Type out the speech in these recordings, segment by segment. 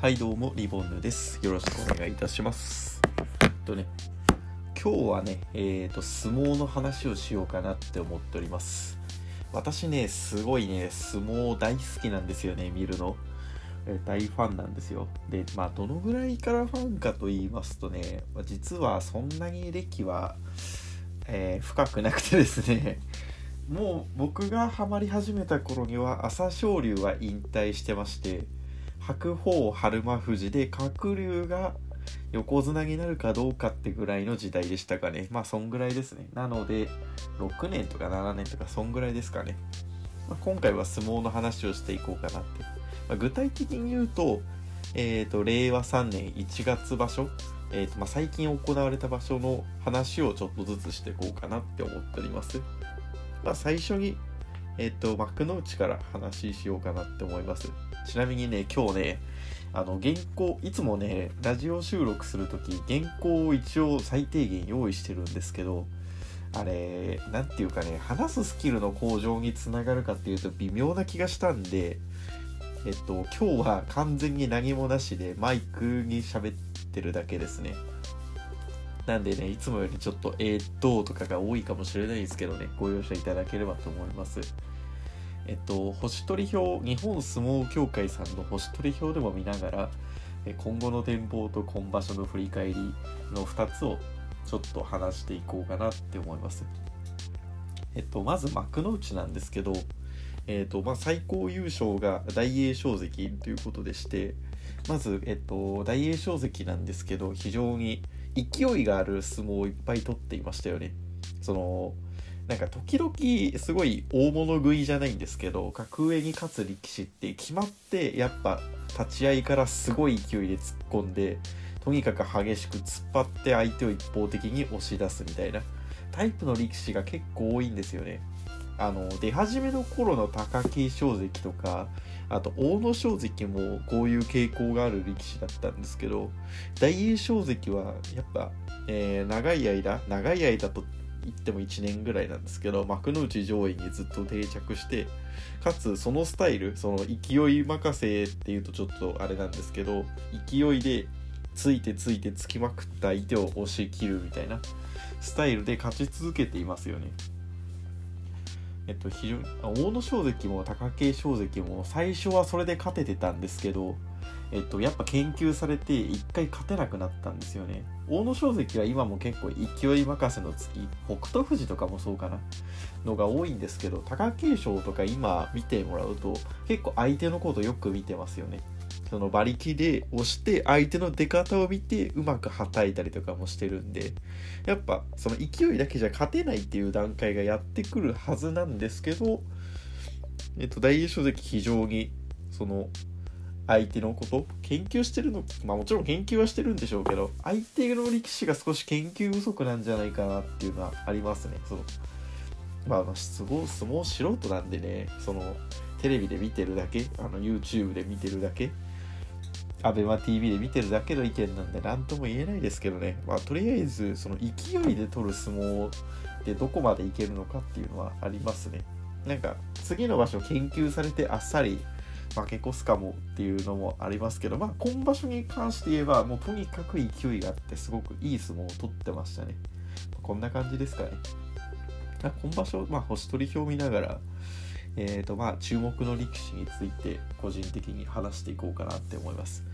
はいどうもリボンヌです。よろしくお願いいたします。えっとね今日はねえっ、と相撲の話をしようかなって思っております。私ねすごいね相撲大好きなんですよね見るの。え大ファンなんですよ。でまあどのぐらいからファンかと言いますとね実はそんなに歴は、えー深くなくてですね。もう僕がハマり始めた頃には朝青龍は引退してまして白鵬春馬富士で鶴竜が横綱になるかどうかってぐらいの時代でしたかねまあそんぐらいですねなので6年とか7年とかそんぐらいですかね、まあ、今回は相撲の話をしていこうかなって、まあ、具体的に言うと,、えー、と令和3年1月場所えーとまあ、最近行われた場所の話をちょっとずつしていこうかなって思っております。まあ、最初に、えっ、と、幕の内から話しようかなって思います。ちなみにね、今日ね、あの、原稿、いつもね、ラジオ収録するとき、原稿を一応最低限用意してるんですけど、あれ、なんていうかね、話すスキルの向上につながるかっていうと微妙な気がしたんで、えっと、今日は完全に何もなしでマイクに喋ってるだけですね。なんでね、いつもよりちょっと、えー、っと、とかが多いかもしれないですけどね、ご容赦いただければと思います。えっと、星取り表、日本相撲協会さんの星取り表でも見ながら、今後の展望と今場所の振り返りの2つをちょっと話していこうかなって思います。えっと、まず幕内なんですけど、えっとまあ、最高優勝が大栄翔関ということでしてまず、えっと、大栄翔関なんですけど非常に勢いがある相撲をいっぱい取っていましたよね。そのなんか時々すごい大物食いじゃないんですけど格上に勝つ力士って決まってやっぱ立ち合いからすごい勢いで突っ込んでとにかく激しく突っ張って相手を一方的に押し出すみたいなタイプの力士が結構多いんですよね。あの出始めの頃の貴景勝関とかあと大野翔関もこういう傾向がある力士だったんですけど大栄翔関はやっぱ、えー長い間長い間と言っても1年ぐらいなんですけど幕内上位にずっと定着してかつそのスタイルその勢い任せっていうとちょっとあれなんですけど勢いでついてついてつきまくった相手を押し切るみたいなスタイルで勝ち続けていますよね。えっと、非常にあ大野翔関も貴景勝関も最初はそれで勝ててたんですけど、えっと、やっぱ研究されて一回勝てなくなったんですよね。大野翔関は今も結構勢い任せの月北勝富士とかもそうかなのが多いんですけど貴景勝とか今見てもらうと結構相手のことよく見てますよね。その馬力で押して相手の出方を見てうまくはたいたりとかもしてるんでやっぱその勢いだけじゃ勝てないっていう段階がやってくるはずなんですけど、えっと、大栄翔関非常にその相手のこと研究してるのまあもちろん研究はしてるんでしょうけど相手の力士が少し研究不足なんじゃないかなっていうのはありますね。そのまあ相撲相撲素人なんでねそのテレビで見てるだけあの YouTube で見てるだけ ABEMATV で見てるだけの意見なんで何とも言えないですけどね、まあ、とりあえずその勢いで取る相撲でどこまでいけるのかっていうのはありますね。なんか次の場所研究されてあっさり負け越すかもっていうのもありますけど、まあ、今場所に関して言えばもうとにかく勢いがあってすごくいい相撲を取ってましたねこんな感じですかね今場所、まあ、星取り表を見ながらえーとまあ、注目の力士について個人的に話していこうかなって思います。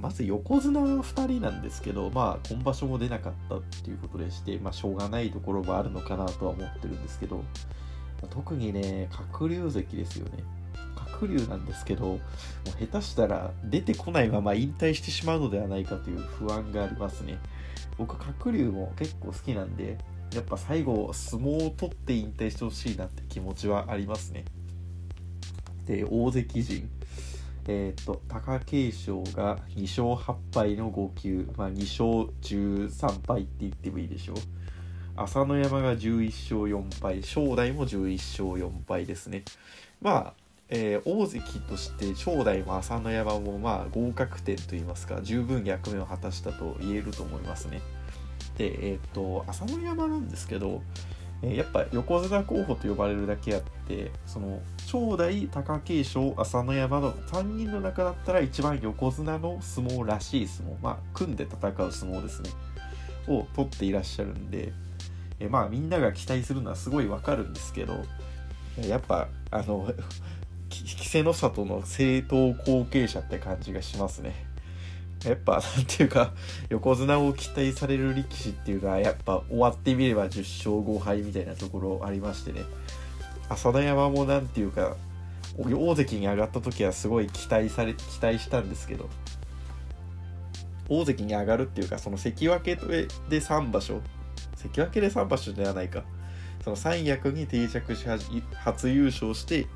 まず横綱2人なんですけど、まあ、今場所も出なかったっていうことでして、まあ、しょうがないところもあるのかなとは思ってるんですけど、特にね、鶴竜関ですよね。鶴竜なんですけど、もう下手したら出てこないまま引退してしまうのではないかという不安がありますね。僕、鶴竜も結構好きなんで、やっぱ最後相撲を取って引退してほしいなって気持ちはありますね。で大関陣。えっ、と貴景勝が2勝8敗の5級、まあ、2勝13敗って言ってもいいでしょう。朝乃山が11勝4敗。正代も11勝4敗ですね。まあえー大関として正代も朝乃山もまあ合格点といいますか十分役目を果たしたと言えると思いますね。でえっ、と朝乃山なんですけどえやっぱ横綱候補と呼ばれるだけあってその正代貴景勝朝乃山の3人の中だったら一番横綱の相撲らしい相撲まあ組んで戦う相撲ですね。を取っていらっしゃるんで、えまあみんなが期待するのはすごいわかるんですけどやっぱあの稀勢の里の正統後継者って感じがしますねやっぱなんていうか横綱を期待される力士っていうのはやっぱ終わってみれば10勝5敗みたいなところありましてね浅田山もなんていうか大関に上がった時はすごい期待され期待したんですけど大関に上がるっていうかその関脇で3場所関脇で3場所ではないかその三役に定着し初優勝して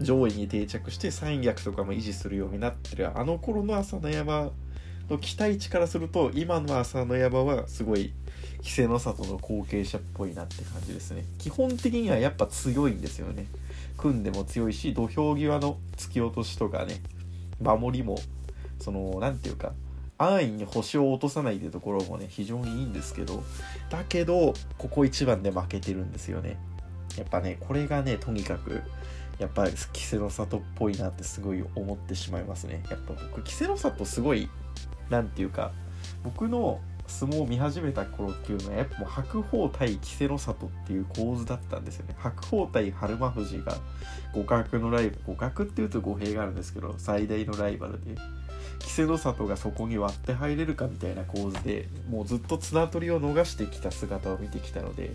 上位に定着して三役とかも維持するようになってる。あの頃の朝乃山の期待値からすると今の朝乃山はすごい稀勢の里の後継者っぽいなって感じですね。基本的にはやっぱ強いんですよね。組んでも強いし土俵際の突き落としとかね守りもその何て言うか安易に星を落とさないっていうところもね非常にいいんですけどだけどここ一番で負けてるんですよね。やっぱねこれがねとにかくやっぱり稀勢の里っぽいなってすごい思ってしまいますね。やっぱ僕稀勢の里すごい何て言うか僕の相撲を見始めた頃っていうのはやっぱもう白鵬対稀勢の里っていう構図だったんですよね。白鵬対春馬富士が互角のライバル互角っていうと語弊があるんですけど最大のライバルで稀勢の里がそこに割って入れるかみたいな構図でもうずっと綱取りを逃してきた姿を見てきたので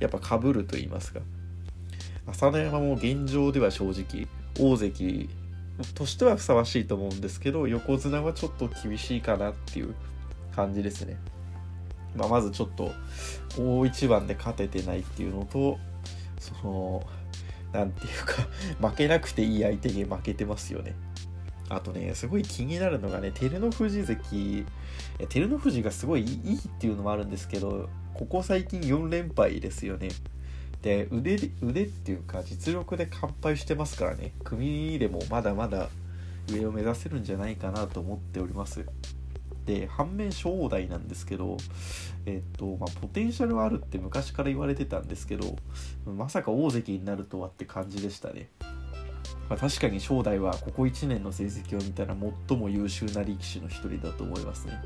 やっぱかぶると言いますか。朝乃山も現状では正直大関としてはふさわしいと思うんですけど横綱はちょっと厳しいかなっていう感じですね。まあ、まずちょっと大一番で勝ててないっていうのとその何て言うか 負けなくていい相手に負けてますよね。あとね、すごい気になるのがね、照ノ富士関、照ノ富士がすごいいいっていうのもあるんですけど、ここ最近4連敗ですよね。で腕腕っていうか実力で完敗してますからね。組でもまだまだ上を目指せるんじゃないかなと思っております。で反面正代なんですけどえっとまあポテンシャルはあるって昔から言われてたんですけどまさか大関になるとはって感じでしたね。まあ、確かに正代はここ1年の成績を見たら最も優秀な力士の一人だと思いますね。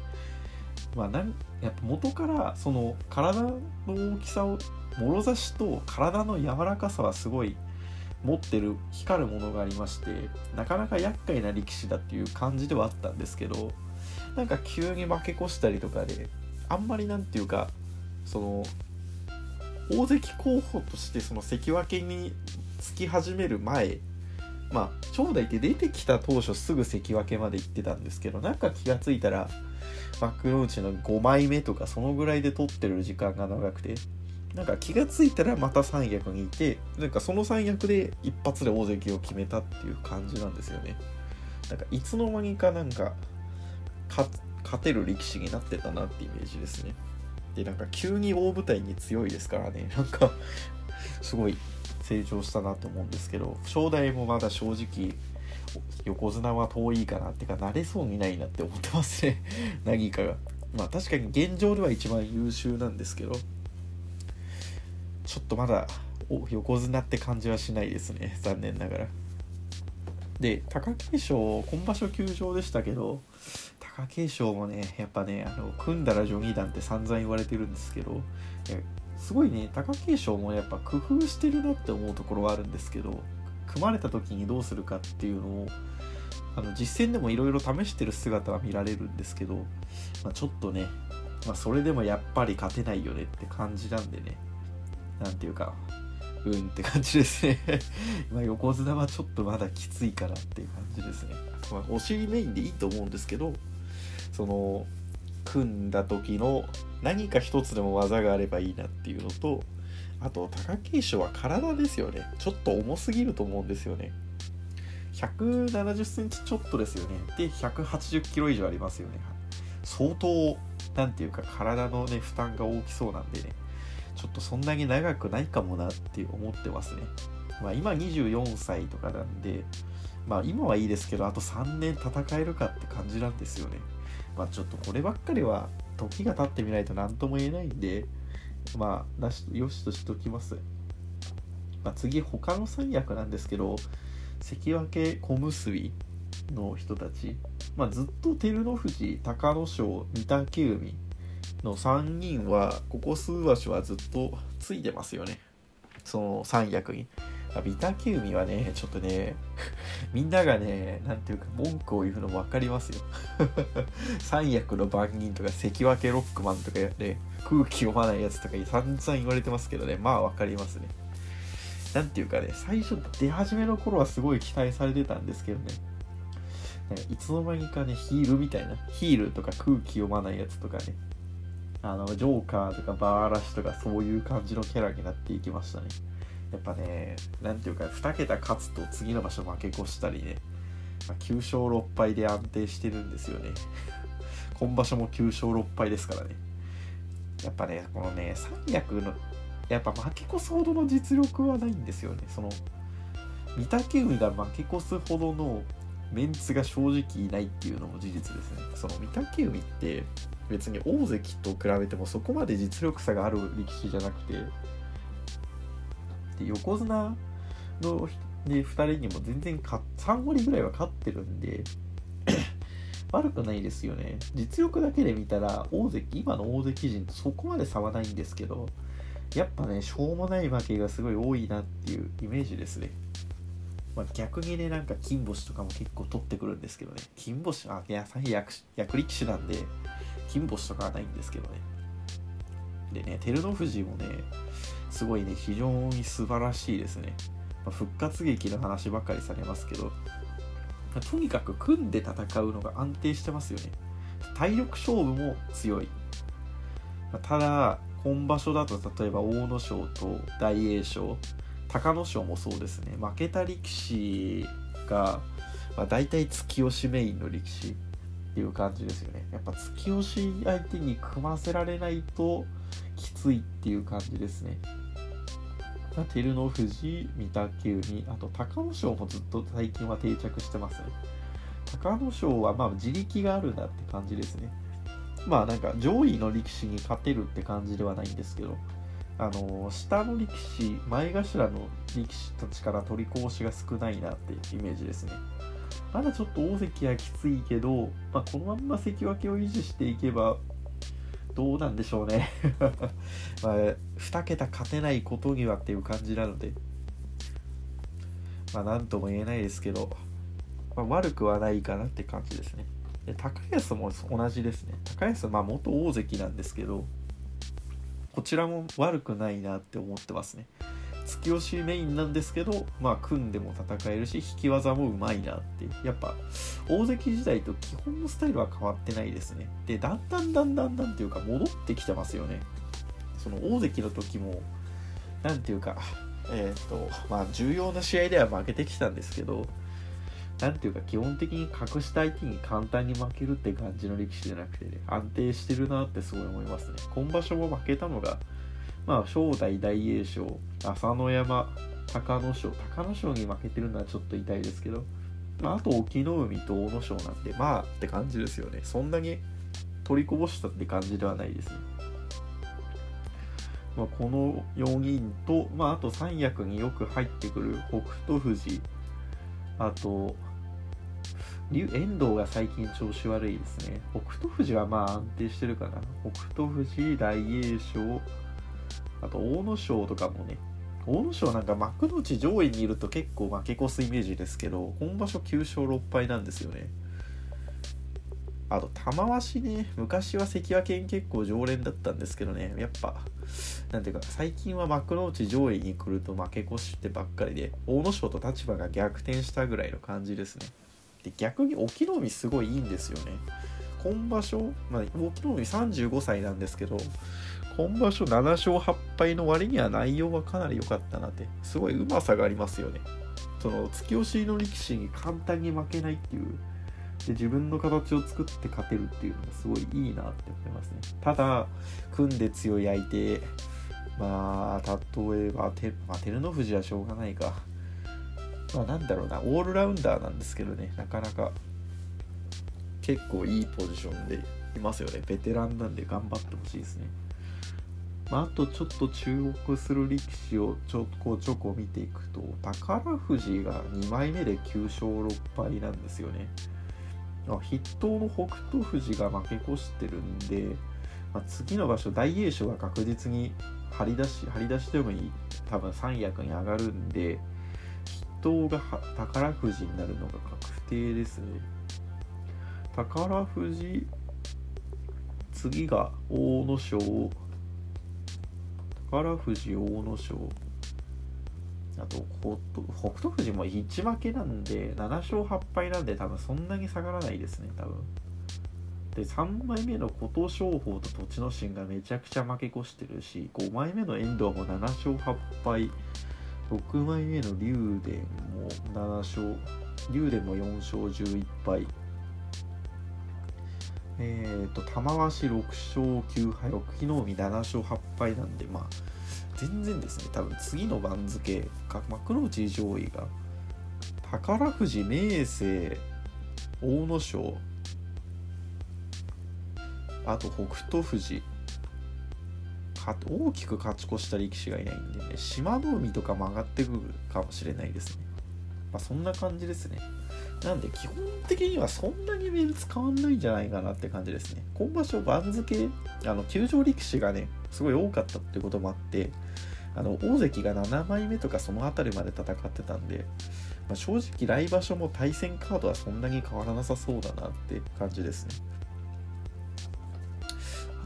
まあ、なんやっぱ元からその体の大きさをもろ差しと体の柔らかさはすごい持ってる光るものがありましてなかなか厄介な力士だっていう感じではあったんですけどなんか急に負け越したりとかであんまりなんていうかその大関候補としてその関脇につき始める前まあ正代って出てきた当初すぐ関脇まで行ってたんですけどなんか気が付いたら幕内の5枚目とかそのぐらいで取ってる時間が長くてなんか気が付いたらまた三役にいてなんかその三役で一発で大関を決めたっていう感じなんですよね。なんかいつの間にかなんか勝てる力士になってたなってイメージですね。でなんか急に大舞台に強いですからね。なんかすごい成長したなと思うんですけど正代もまだ正直横綱は遠いかなってか慣れそうにないなって思ってますね。何かが。まあ確かに現状では一番優秀なんですけどちょっとまだ横綱って感じはしないですね残念ながら。で貴景勝今場所休場でしたけど貴景勝もねやっぱねあの組んだら序二段って散々言われてるんですけどすごいね貴景勝もやっぱ工夫してるなって思うところはあるんですけど組まれた時にどうするかっていうのをあの実戦でもいろいろ試してる姿は見られるんですけど、まあ、ちょっとね、まあ、それでもやっぱり勝てないよねって感じなんでねなんていうかうんって感じですね。ま横綱はちょっとまだきついからっていう感じですね、まあ、お尻メインでいいと思うんですけどその組んだ時の何か一つでも技があればいいなっていうのとあと貴景勝は体ですよね。ちょっと重すぎると思うんですよね。170センチちょっとですよね。で180キロ以上ありますよね。相当何ていうか体のね負担が大きそうなんでね。ちょっとそんなに長くないかもなって思ってますね。まあ、今24歳とかなんで、まあ今はいいですけど、あと3年戦えるかって感じなんですよね。まあちょっとこればっかりは時が経ってみないと何とも言えないんで、まあなしよしとしときます、まあ、次他の三役なんですけど関脇小結の人たち、まあ、ずっと照ノ富士隆の勝御嶽海の3人はここ数場所はずっとついてますよね。その三役に。御嶽海はねちょっとね みんながね何ていうか文句を言うの分かりますよ。三役の番人とか関脇ロックマンとかね空気読まないやつとか散々言われてますけどね。まあ分かりますね。なんていうかね最初出始めの頃はすごい期待されてたんですけどねいつの間にかねヒールみたいなヒールとか空気読まないやつとかね。あのジョーカーとかバーラシとかそういう感じのキャラになっていきましたね。やっぱねなんていうか2桁勝つと次の場所負け越したりね、まあ、9勝6敗で安定してるんですよね。今場所も9勝6敗ですからね。やっぱねこのね三役のやっぱ負け越すほどの実力はないんですよね。その御嶽海が負け越すほどのメンツが正直いないっていうのも事実ですね。その御嶽海って別に大関と比べてもそこまで実力差がある力士じゃなくてで横綱ので2人にも全然3割ぐらいは勝ってるんで 悪くないですよね。実力だけで見たら大関今の大関陣とそこまで差はないんですけどやっぱねしょうもない負けがすごい多いなっていうイメージですね。まあ、逆にねなんか金星とかも結構取ってくるんですけどね。金星あいや役役力士なんで金星とかはないんですけどね。でね照ノ富士もねすごいね非常に素晴らしいですね、まあ、復活劇の話ばかりされますけど、まあ、とにかく組んで戦うのが安定してますよね。体力勝負も強い、まあ、ただ今場所だと例えば阿武咲と大栄翔。隆の勝もそうですね。負けた力士が、まあ、大体突き押しメインの力士っていう感じですよね。やっぱ突き押し相手に組ませられないときついっていう感じですね。照ノ富士御嶽海あと隆の勝もずっと最近は定着してますね。隆の勝はまあ自力があるなって感じですね。まあなんか上位の力士に勝てるって感じではないんですけどあの下の力士前頭の力士たちから取りこぼしが少ないなってイメージですね。まだちょっと大関はきついけど、まあ、このまんま関脇を維持していけばどうなんでしょうね。まあ2桁勝てないことにはっていう感じなので。まあ何とも言えないですけど、まあ、悪くはないかなって感じですね。で高安も同じですね。高安まあ元大関なんですけどこちらも悪くないなって思ってますね。突き押しメインなんですけど、まあ、組んでも戦えるし引き技もうまいなってやっぱ大関時代と基本のスタイルは変わってないですね。でだんだんだんだんだんっていうか戻ってきてますよね。その大関の時も何ていうかえっ、ー、とまあ重要な試合では負けてきたんですけどなんていうか基本的に格下相手に簡単に負けるって感じの力士じゃなくてね安定してるなってすごい思いますね。今場所も負けたのがまあ正代大栄翔朝乃山隆の勝隆の勝に負けてるのはちょっと痛いですけどまあ、あと隠岐の海と阿武咲なんでまあって感じですよね。そんなに取りこぼしたって感じではないですね。まあ、この4人と、まあ、あと三役によく入ってくる北勝富士。あと遠藤が最近調子悪いですね。北勝富士はまあ安定してるかな。北勝富士大栄翔あと阿武咲とかもね。阿武咲なんか幕内上位にいると結構負け越すイメージですけど今場所9勝6敗なんですよね。あと玉鷲ね昔は関脇に結構常連だったんですけどね。やっぱなんていうか最近は幕内上位に来ると負け越してばっかりで阿武咲と立場が逆転したぐらいの感じですね。で逆に隠岐の海すごいいいんですよね。今場所、まあ、隠岐の海35歳なんですけど今場所7勝8敗の割には内容はかなり良かったなってすごいうまさがありますよね。その突き押しの力士に簡単に負けないっていうで自分の形を作って勝てるっていうのがすごいいいなって思いますね。ただ組んで強い相手まあ例えばて、まあ、照ノ富士はしょうがないか。まあなんだろうなオールラウンダーなんですけどねなかなか。結構いいポジションでいますよね。ベテランなんで頑張ってほしいですね。まあ、あとちょっと注目する力士をちょこちょこ見ていくと宝富士が2枚目で9勝6敗なんですよね。あ筆頭の北勝富士が負け越してるんで、まあ、次の場所大栄翔が確実に張り出し張り出しでもいい。多分三役に上がるんで筆頭が宝富士になるのが確定ですね。宝富士次が阿武咲宝富士阿武咲あと北勝富士も1負けなんで7勝8敗なんで多分そんなに下がらないですね多分。で3枚目の琴勝峰と栃ノ心がめちゃくちゃ負け越してるし5枚目の遠藤も7勝8敗6枚目の竜電も7勝竜電も4勝11敗。えっ、ー、と玉鷲6勝9敗隠岐の海7勝8敗なんでまあ全然ですね。多分次の番付幕内上位が宝富士明生阿武咲あと北勝富士。大きく勝ち越した力士がいないんでね志摩ノ海とか曲がってくるかもしれないですね。まあそんな感じですねなんで基本的にはそんなにメンツ変わんないんじゃないかなって感じですね。今場所番付、あの、休場力士がね、すごい多かったっていうこともあって、あの、大関が7枚目とかその辺りまで戦ってたんで、まあ、正直来場所も対戦カードはそんなに変わらなさそうだなって感じですね。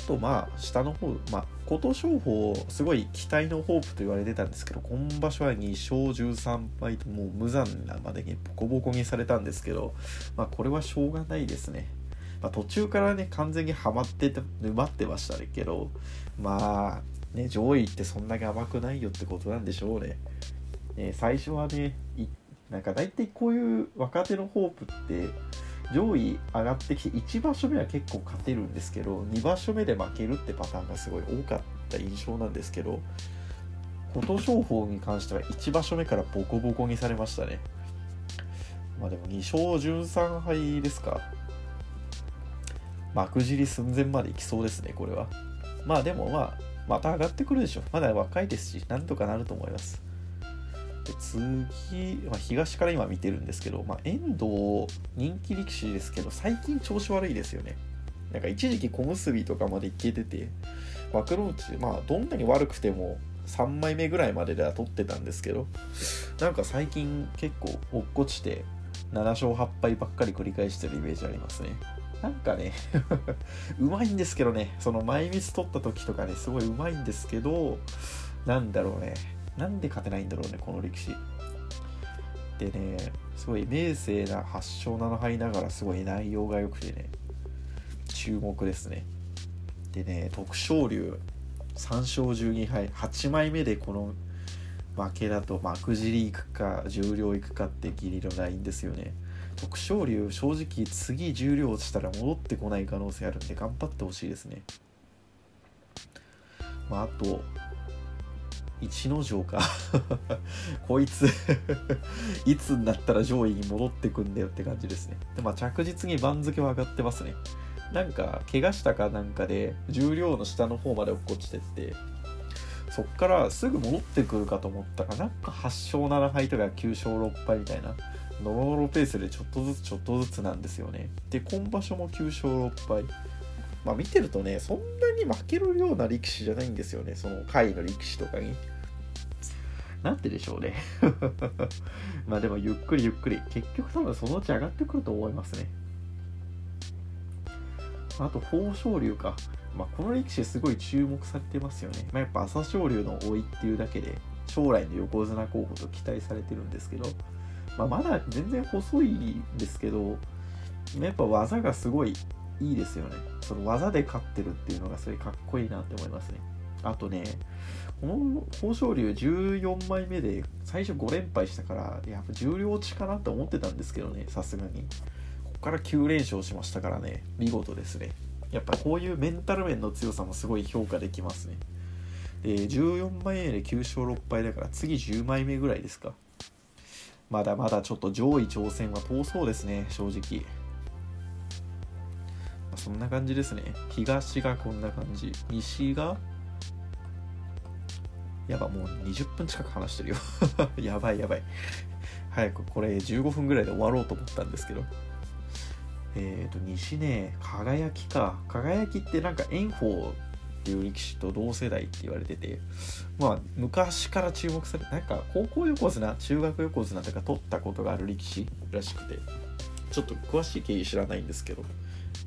とまあ下の方、まあ、琴勝峰すごい期待のホープと言われてたんですけど今場所は2勝13敗ともう無残なまでにボコボコにされたんですけど、まあ、これはしょうがないですね。まあ、途中からね完全にはまってて沼ってましたけどまあね上位ってそんなに甘くないよってことなんでしょうね。ね最初はねなんか大体こういう若手のホープって上位上がってきて1場所目は結構勝てるんですけど2場所目で負けるってパターンがすごい多かった印象なんですけど琴勝峰に関しては1場所目からボコボコにされましたね。まあでも2勝13敗ですか。幕尻寸前までいきそうですねこれは。まあでもまあまた上がってくるでしょまだ若いですしなんとかなると思います。で次、ま、東から今見てるんですけど、まあ、遠藤人気力士ですけど最近調子悪いですよね。なんか一時期小結とかまでいけてて幕内まあどんなに悪くても3枚目ぐらいまででは取ってたんですけどなんか最近結構落っこちて7勝8敗ばっかり繰り返してるイメージありますね。なんかね うまいんですけどね。その前ミス取った時とかねすごいうまいんですけどなんだろうね。なんで勝てないんだろうね、この力士。でね、すごい明生な8勝7敗ながらすごい内容が良くてね、注目ですね。でね、徳勝龍3勝12敗、8枚目でこの負けだと幕尻行くか重量行くかってギリのラインですよね。徳勝龍正直次重量落ちたら戻ってこない可能性あるんで頑張ってほしいですね。まあ、あと一ノ城か。こいつ いつになったら上位に戻ってくんだよって感じですね。でまあ着実に番付は上がってますね。なんか怪我したかなんかで重量の下の方まで落っこちてってそっからすぐ戻ってくるかと思ったらな。んか8勝7敗とか9勝6敗みたいな。ノロノロペースでちょっとずつちょっとずつなんですよね。で今場所も9勝6敗。まあ見てるとね、そんなに負けるような力士じゃないんですよね、その下位の力士とかに。なんででしょうね まあでもゆっくりゆっくり。結局多分そのうち上がってくると思いますね。あと、豊昇龍か。まあ、この力士すごい注目されてますよね。まあ、やっぱ朝青龍の老いっていうだけで、将来の横綱候補と期待されてるんですけど、まあ、まだ全然細いんですけど、やっぱ技がすごいいいですよね。その技で勝ってるっていうのがすごいかっこいいなって思いますね。あとね、この豊昇龍14枚目で最初5連敗したから、やっぱ重量落ちかなって思ってたんですけどね、さすがに。ここから9連勝しましたからね、見事ですね。やっぱこういうメンタル面の強さもすごい評価できますね。で、14枚目で9勝6敗だから次10枚目ぐらいですか。まだまだちょっと上位挑戦は遠そうですね、正直。そんな感じですね。東がこんな感じ。西がやばもう20分近く話してるよ。やばいやばい。早くこれ15分ぐらいで終わろうと思ったんですけど。えっ、ー、と西ね輝きか。輝きってなんか炎鵬っていう力士と同世代って言われてて。まあ昔から注目されなんか高校横綱中学横綱とか取ったことがある力士らしくて。ちょっと詳しい経緯知らないんですけど。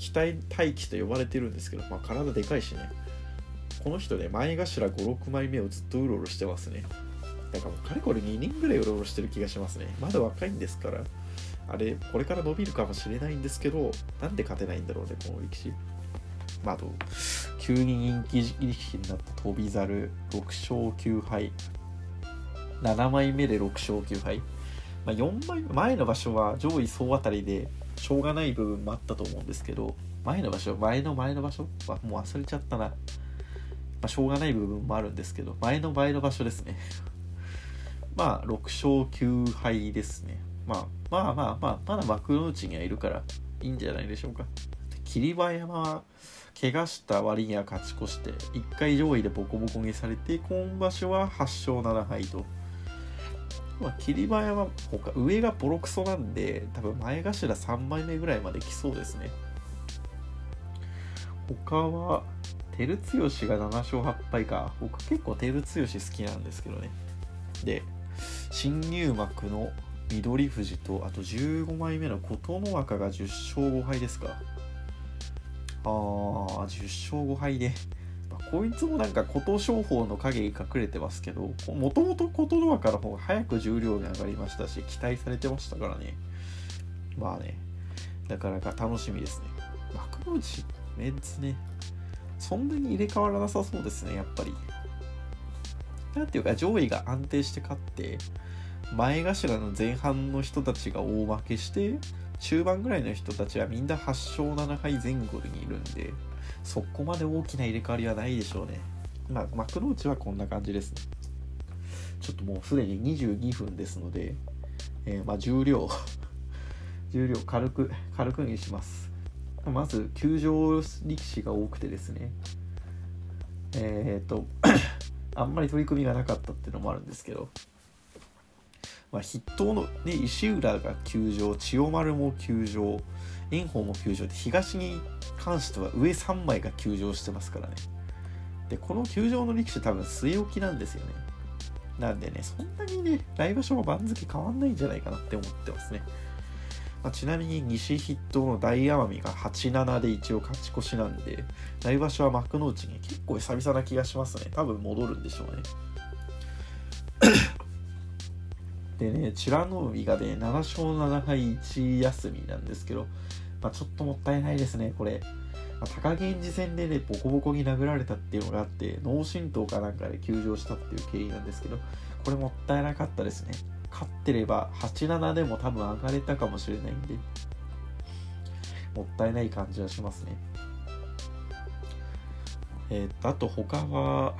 期待待機と呼ばれてるんですけど、まあ、体でかいしね。この人で前頭56枚目をずっとうろうろしてますね。だからもうかれこれ2年ぐらいうろうろしてる気がしますね。まだ若いんですからあれこれから伸びるかもしれないんですけどなんで勝てないんだろうねこの力士。まあ、あと急に人気力士になった翔猿6勝9敗7枚目で6勝9敗、まあ、4枚前の場所は上位総当たりでしょうがない部分もあったと思うんですけど前の場所前の前の場所？はもう忘れちゃったな、まあ、しょうがない部分もあるんですけど前の前の場所ですね。まあ6勝9敗ですね、まあ、まあまあまあまだ幕内にはいるからいいんじゃないでしょうか。霧馬山は怪我した割には勝ち越して1回上位でボコボコにされて今場所は8勝7敗と、まあ、霧馬山他上がボロクソなんで多分前頭3枚目ぐらいまで来そうですね。他は照強が7勝8敗か。僕結構照強好きなんですけどね。で新入幕の翠富士とあと15枚目の琴ノ若が10勝5敗ですか。ああ、10勝5敗で。こいつもなんか琴勝峰の影に隠れてますけど、もともと琴ノ若の方が早く重量に上がりましたし、期待されてましたからね。まあね、なかなか楽しみですね。幕内、メンツね、そんなに入れ替わらなさそうですね、やっぱり。なんていうか、上位が安定して勝って、前頭の前半の人たちが大負けして、中盤ぐらいの人たちはみんな8勝7敗前後にいるんで、そこまで大きな入れ替わりはないでしょうね。まあ、幕内はこんな感じですね。ちょっともうすでに22分ですので、えー、まあ重量 重量軽く、軽くにします。まず、球場力士が多くてですね、えっ、と、あんまり取り組みがなかったっていうのもあるんですけど、まあ、筆頭の、ね、石浦が休場千代丸も休場炎鵬も休場で東に関しては上3枚が休場してますからね。でこの休場の力士多分据え置きなんですよね。なんでねそんなにね来場所も番付変わんないんじゃないかなって思ってますね、まあ、ちなみに西筆頭の大奄美が8-7で一応勝ち越しなんで来場所は幕内に結構久々な気がしますね。多分戻るんでしょうね。でね、チュラノ海がね、7勝7敗1休みなんですけど、まあ、ちょっともったいないですね、これ。まあ、高源氏戦でね、ボコボコに殴られたっていうのがあって、脳震盪かなんかで休場したっていう経緯なんですけど、これもったいなかったですね。勝ってれば8-7でも多分上がれたかもしれないんで、もったいない感じはしますね。えっ、と、あと他は、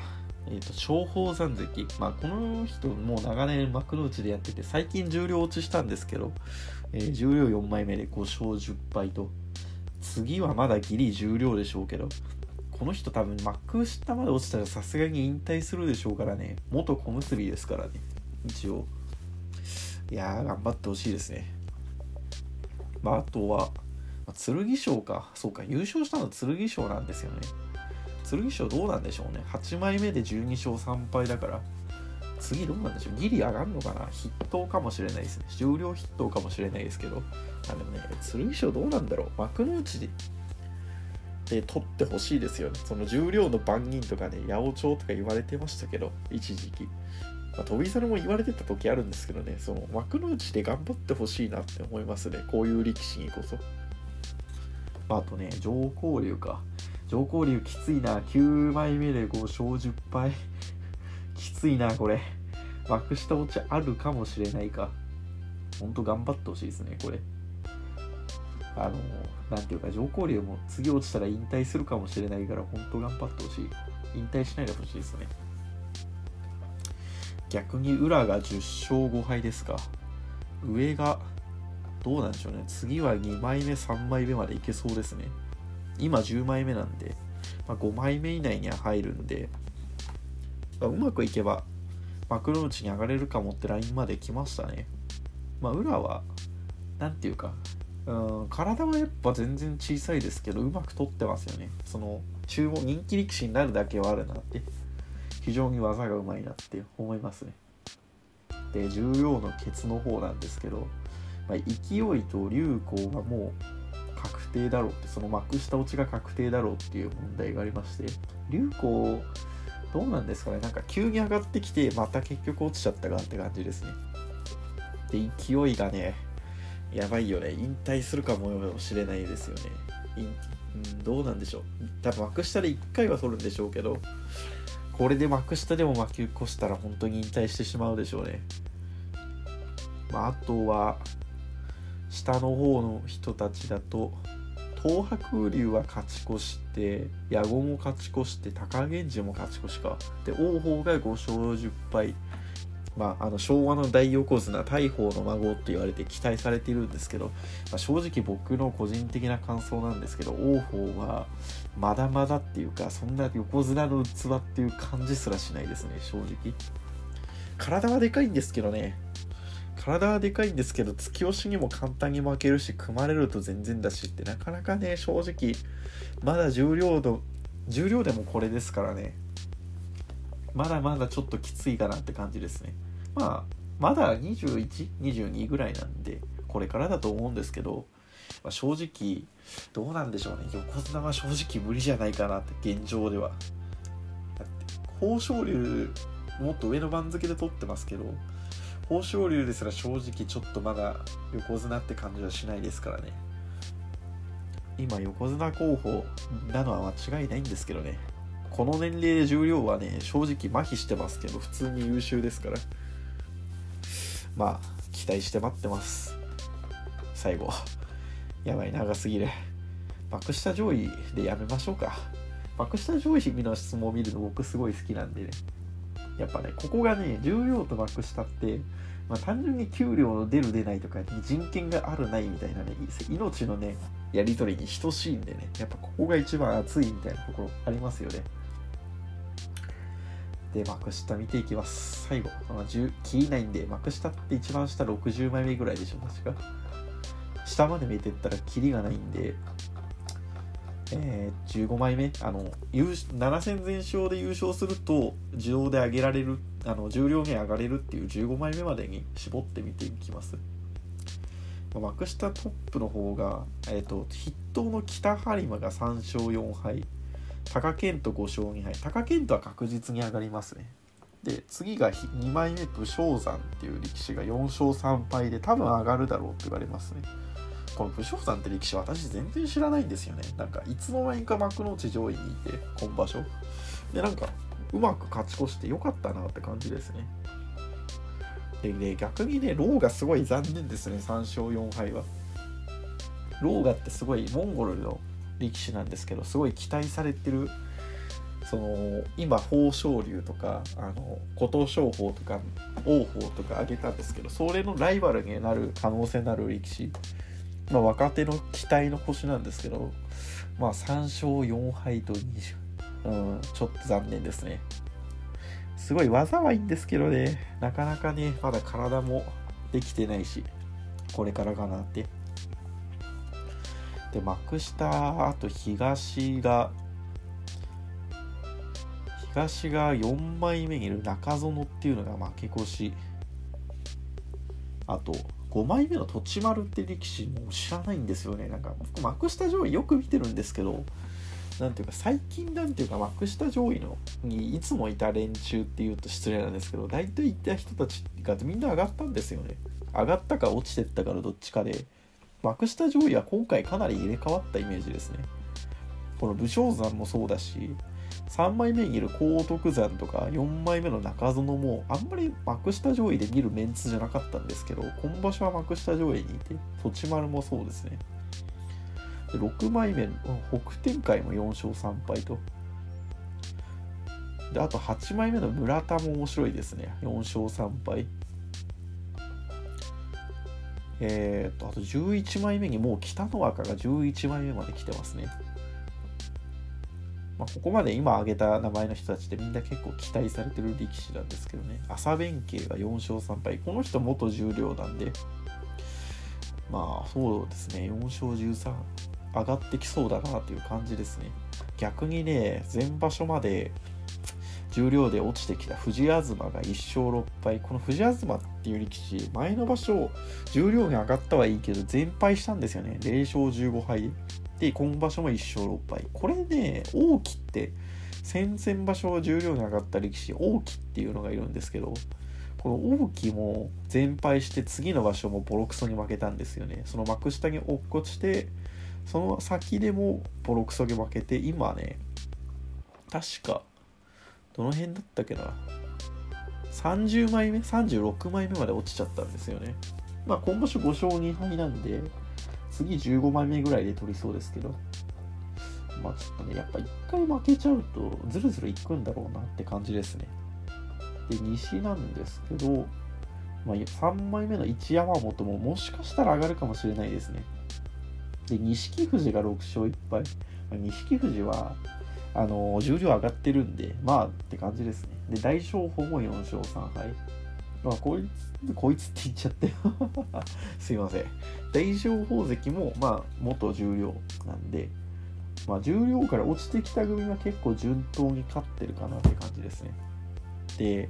えーと、松鳳山関、まあ、この人もう長年幕内でやってて最近重量落ちしたんですけど、えー、重量4枚目で5勝10敗と。次はまだギリ重量でしょうけどこの人多分幕下まで落ちたらさすがに引退するでしょうからね。元小結ですからね。一応。いやー頑張ってほしいですね。まああとは、まあ、剣賞か。そうか優勝したのは剣賞なんですよね。剣翔どうなんでしょうね。8枚目で12勝3敗だから。次どうなんでしょう。ギリ上がるのかな。筆頭かもしれないですね。重量筆頭かもしれないですけど。あでもね剣翔どうなんだろう。幕の内でで取ってほしいですよね。その重量の番人とかね八百長とか言われてましたけど一時期。まあ、飛猿も言われてた時あるんですけどねその幕の内で頑張ってほしいなって思いますね。こういう力士にこそ、まあ、あとね上皇竜か。上皇竜きついな。9枚目で5勝10敗きついなこれ。幕下落ちあるかもしれないか。ほんと頑張ってほしいですねこれ。あの何ていうか上皇竜も次落ちたら引退するかもしれないからほんと頑張ってほしい。引退しないでほしいですね。逆に裏が10勝5敗ですか。上がどうなんでしょうね。次は2枚目3枚目までいけそうですね。今10枚目なんで、まあ、5枚目以内には入るんで、まあ、うまくいけば幕の内に上がれるかもってラインまで来ましたね。まあ、裏は、なんていうか、うん体はやっぱ全然小さいですけどうまく取ってますよねその注目人気力士になるだけはあるなって非常に技がうまいなって思いますねで重要のケツの方なんですけど、まあ、勢いと流行がもう定だろうってその幕下落ちが確定だろうっていう問題がありまして流行どうなんですかね。なんか急に上がってきてまた結局落ちちゃったかって感じですね。で勢いがねやばいよね。引退するかもしれないですよね、どうなんでしょう。多分幕下で1回は取るんでしょうけどこれで幕下でも負け越したら本当に引退してしまうでしょうね、まあ、あとは下の方の人たちだと東白龍は勝ち越して矢後も勝ち越して貴源氏も勝ち越しか。で王鵬が5勝10敗。まあ、あの昭和の大横綱大鵬の孫って言われて期待されているんですけど、まあ、正直僕の個人的な感想なんですけど王鵬はまだまだっていうかそんな横綱の器っていう感じすらしないですね正直。体はでかいんですけどね。体はでかいんですけど突き押しにも簡単に負けるし組まれると全然だしってなかなかね正直まだ重量度重量でもこれですからねまだまだちょっときついかなって感じですね。まあ、まだ21、22ぐらいなんで、これからだと思うんですけど、まあ、正直、どうなんでしょうね。横綱は正直無理じゃないかなって、現状では。だって、豊昇龍、もっと上の番付で取ってますけど、豊昇龍ですら正直ちょっとまだ横綱って感じはしないですからね。今横綱候補なのは間違いないんですけどね。この年齢で重量はね正直麻痺してますけど普通に優秀ですから。まあ期待して待ってます。最後。やばい長すぎる。幕下上位でやめましょうか。幕下上位の質問を見るの僕すごい好きなんでね。やっぱねここがね重量と幕下ってまあ、単純に給料の出る出ないとか人権があるないみたいなね命のねやり取りに等しいんでねやっぱここが一番熱いみたいなところありますよねで、幕下見ていきます。最後、まあ、10切りないんで、幕下って一番下60枚目ぐらいでしょ、確か。下まで見てったらキリがないんで、えー、15枚目、あの、7戦全勝で優勝すると、自動で上げられる、あの、重量に上がれるっていう15枚目までに絞ってみていきます。幕下トップの方が、えっ、ー、と、筆頭の北播磨が3勝4敗。貴健斗5勝2敗貴健斗は確実に上がりますねで次が2枚目武将山っていう力士が4勝3敗で多分上がるだろうって言われますねこの武将山って力士私全然知らないんですよね。なんかいつの間にか幕内上位にいて今場所。でなんかうまく勝ち越してよかったなって感じですね。でね逆にねローがすごい残念ですね3勝4敗は。ローガってすごいモンゴルの力士なんですけどすごい期待されてるその今豊昇龍とかあの琴勝峰とか王鵬とか挙げたんですけどそれのライバルになる可能性のある力士、まあ、若手の期待の星なんですけど、まあ、3勝4敗と20、うん、ちょっと残念ですね。すごい技はいいんですけどね。なかなかねまだ体もできてないしこれからかなって。で幕下あと東が東が4枚目にいる中園っていうのが負け越し。あと5枚目の栃丸って力士も知らないんですよね。なんか僕幕下上位よく見てるんですけどなんていうか最近なんていうか幕下上位のにいつもいた連中っていうと失礼なんですけど大体いた人たちがみんな上がったんですよね。上がったか落ちてったからどっちかで。幕下上位は今回かなり入れ替わったイメージですね。この武将山もそうだし、3枚目にいる高徳山とか4枚目の中園もあんまり幕下上位で見るメンツじゃなかったんですけど、今場所は幕下上位にいて、栃丸もそうですね。で6枚目、北天海も4勝3敗と。で、あと8枚目の村田も面白いですね。4勝3敗。えー、とあと11枚目にもう北の若が11枚目まで来てますね。まあ、ここまで今挙げた名前の人たちってみんな結構期待されてる力士なんですけどね。朝弁慶が4勝3敗。この人元重量なんで。まあそうですね。4勝13上がってきそうだなという感じですね。逆にね前場所まで重量で落ちてきた藤東が1勝6敗。この藤東っていう力士前の場所重量に上がったはいいけど全敗したんですよね。0勝15敗。で今場所も1勝6敗。これね王毅って先々場所は重量に上がった力士王毅っていうのがいるんですけどこの王毅も全敗して次の場所もボロクソに負けたんですよね。その幕下に落っこちてその先でもボロクソに負けて今ね確かどの辺だったっけな？30枚目？36枚目まで落ちちゃったんですよね。まあ今場所5勝2敗なんで次15枚目ぐらいで取りそうですけど。まあちょっとねやっぱ1回負けちゃうとズルズルいくんだろうなって感じですね。で西なんですけど、まあ、3枚目の一山本ももしかしたら上がるかもしれないですね。で錦富士が6勝1敗。ま錦富士はあの重量上がってるんでまあって感じですね。で大翔鵬も4勝3敗。まあこいつこいつって言っちゃって すいません。大翔鵬関もまあ元重量なんでまあ重量から落ちてきた組は結構順当に勝ってるかなって感じですね。で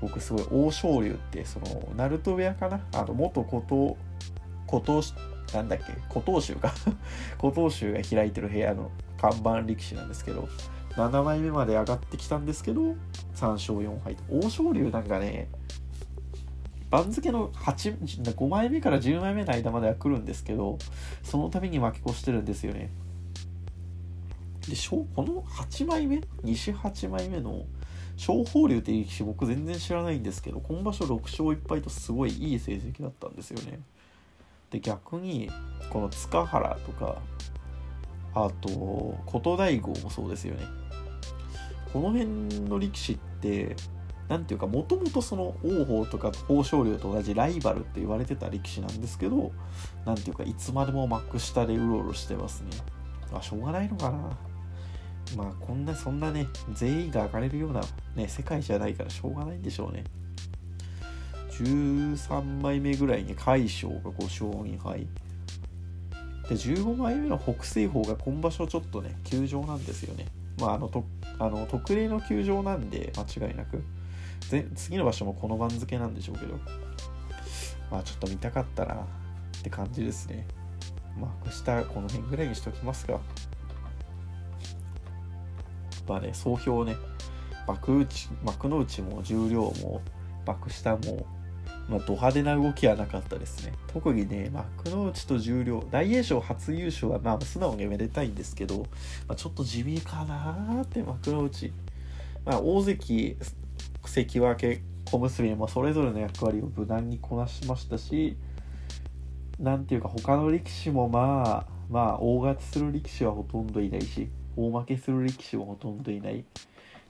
僕すごい欧勝竜ってその鳴門部屋かな？あの元古藤古藤なんだっけ？古藤衆か。古藤衆が開いてる部屋の看板力士なんですけど7枚目まで上がってきたんですけど3勝4敗と。欧勝竜なんかね番付の8 5枚目から10枚目の間までは来るんですけどその度に負け越してるんですよね。でこの8枚目西8枚目の小宝龍っていう力士僕全然知らないんですけど今場所6勝1敗とすごいいい成績だったんですよね。で逆にこの塚原とかあと琴大豪もそうですよね。この辺の力士って何ていうかもともとその王鵬とか豊昇龍と同じライバルって言われてた力士なんですけど何ていうかいつまでも幕下でうろうろしてますね。あしょうがないのかな。まあこんなそんなね全員が上がれるようなね世界じゃないからしょうがないんでしょうね。13枚目ぐらいに海将が5勝2敗で15枚目の北西方が今場所ちょっとね休場なんですよね。まああのとあの特例の休場なんで間違いなく。次の場所もこの番付なんでしょうけどまあちょっと見たかったなって感じですねまあ下この辺ぐらいにしときますかまあね総評ね幕内幕の内も重量も幕下もまあ、ド派手な動きはなかったですね。特にね、幕内と重量、大栄翔初優勝は、まあ、素直にめでたいんですけど、まあ、ちょっと地味かなーって幕内。まあ、大関、関脇、小結もそれぞれの役割を無難にこなしましたし、なんていうか、他の力士もまあ、まあ、大勝ちする力士はほとんどいないし、大負けする力士もほとんどいないっ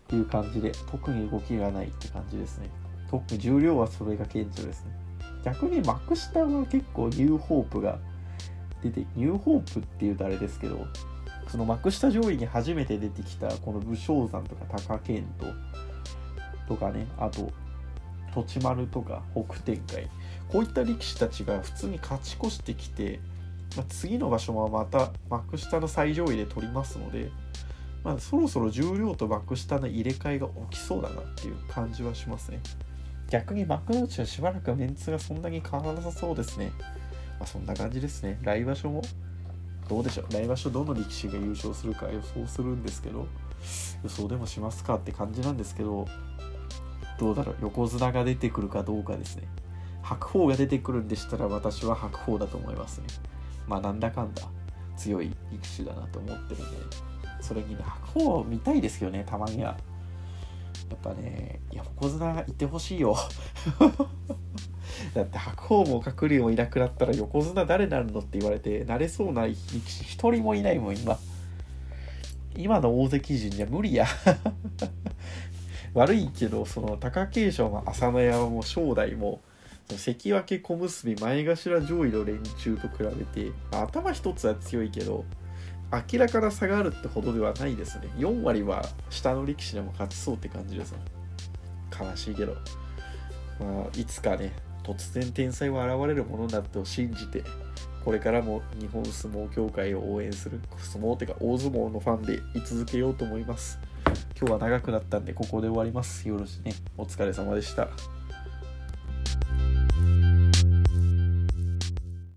ていう感じで、特に動きがないって感じですね。特に重量はそれが顕著ですね逆に幕下は結構ニューホープが出てニューホープっていうとあれですけどその幕下上位に初めて出てきたこの武将山とか貴健斗とかねあと栃丸とか北天海こういった力士たちが普通に勝ち越してきて、まあ、次の場所もまた幕下の最上位で取りますので、まあ、そろそろ重量と幕下の入れ替えが起きそうだなっていう感じはしますね。逆に幕内はしばらくメンツがそんなに変わらなさそうですね。まあ、そんな感じですね。来場所もどうでしょう。来場所どの力士が優勝するか予想するんですけど、予想でもしますかって感じなんですけど、どうだろう。横綱が出てくるかどうかですね。白鵬が出てくるんでしたら私は白鵬だと思いますね。まあなんだかんだ強い力士だなと思ってるんで、それにね、白鵬を見たいですよね、たまには。やっぱね横綱いてほしいよ だって白鵬も鶴竜もいなくなったら横綱誰なるのって言われてなれそうな力士一人もいないもん今今の大関陣じゃ無理や悪いけどその貴景勝も朝乃山も正代も関脇小結前頭上位の連中と比べて、頭一つは強いけど明らかな差があるってほどではないですね。4割は下の力士でも勝ちそうって感じです悲しいけど。まあいつかね突然天才は現れるものだと信じてこれからも日本相撲協会を応援する相撲っていうか大相撲のファンで居続けようと思います。今日は長くなったんでここで終わります。よろしくね。お疲れ様でした。